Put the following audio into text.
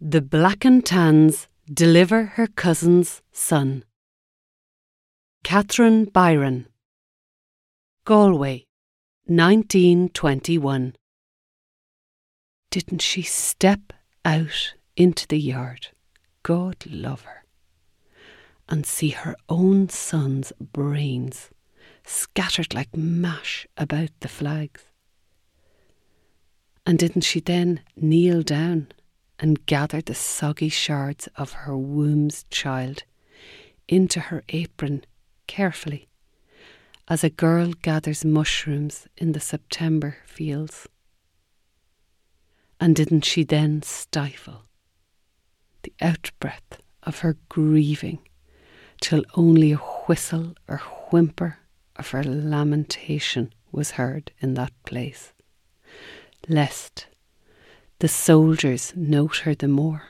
The Black and Tans Deliver Her Cousin's Son. Catherine Byron. Galway, 1921. Didn't she step out into the yard, God love her, and see her own son's brains scattered like mash about the flags? And didn't she then kneel down and gathered the soggy shards of her womb's child into her apron carefully, as a girl gathers mushrooms in the September fields? And didn't she then stifle the outbreath of her grieving till only a whistle or whimper of her lamentation was heard in that place, lest the soldiers note her the more?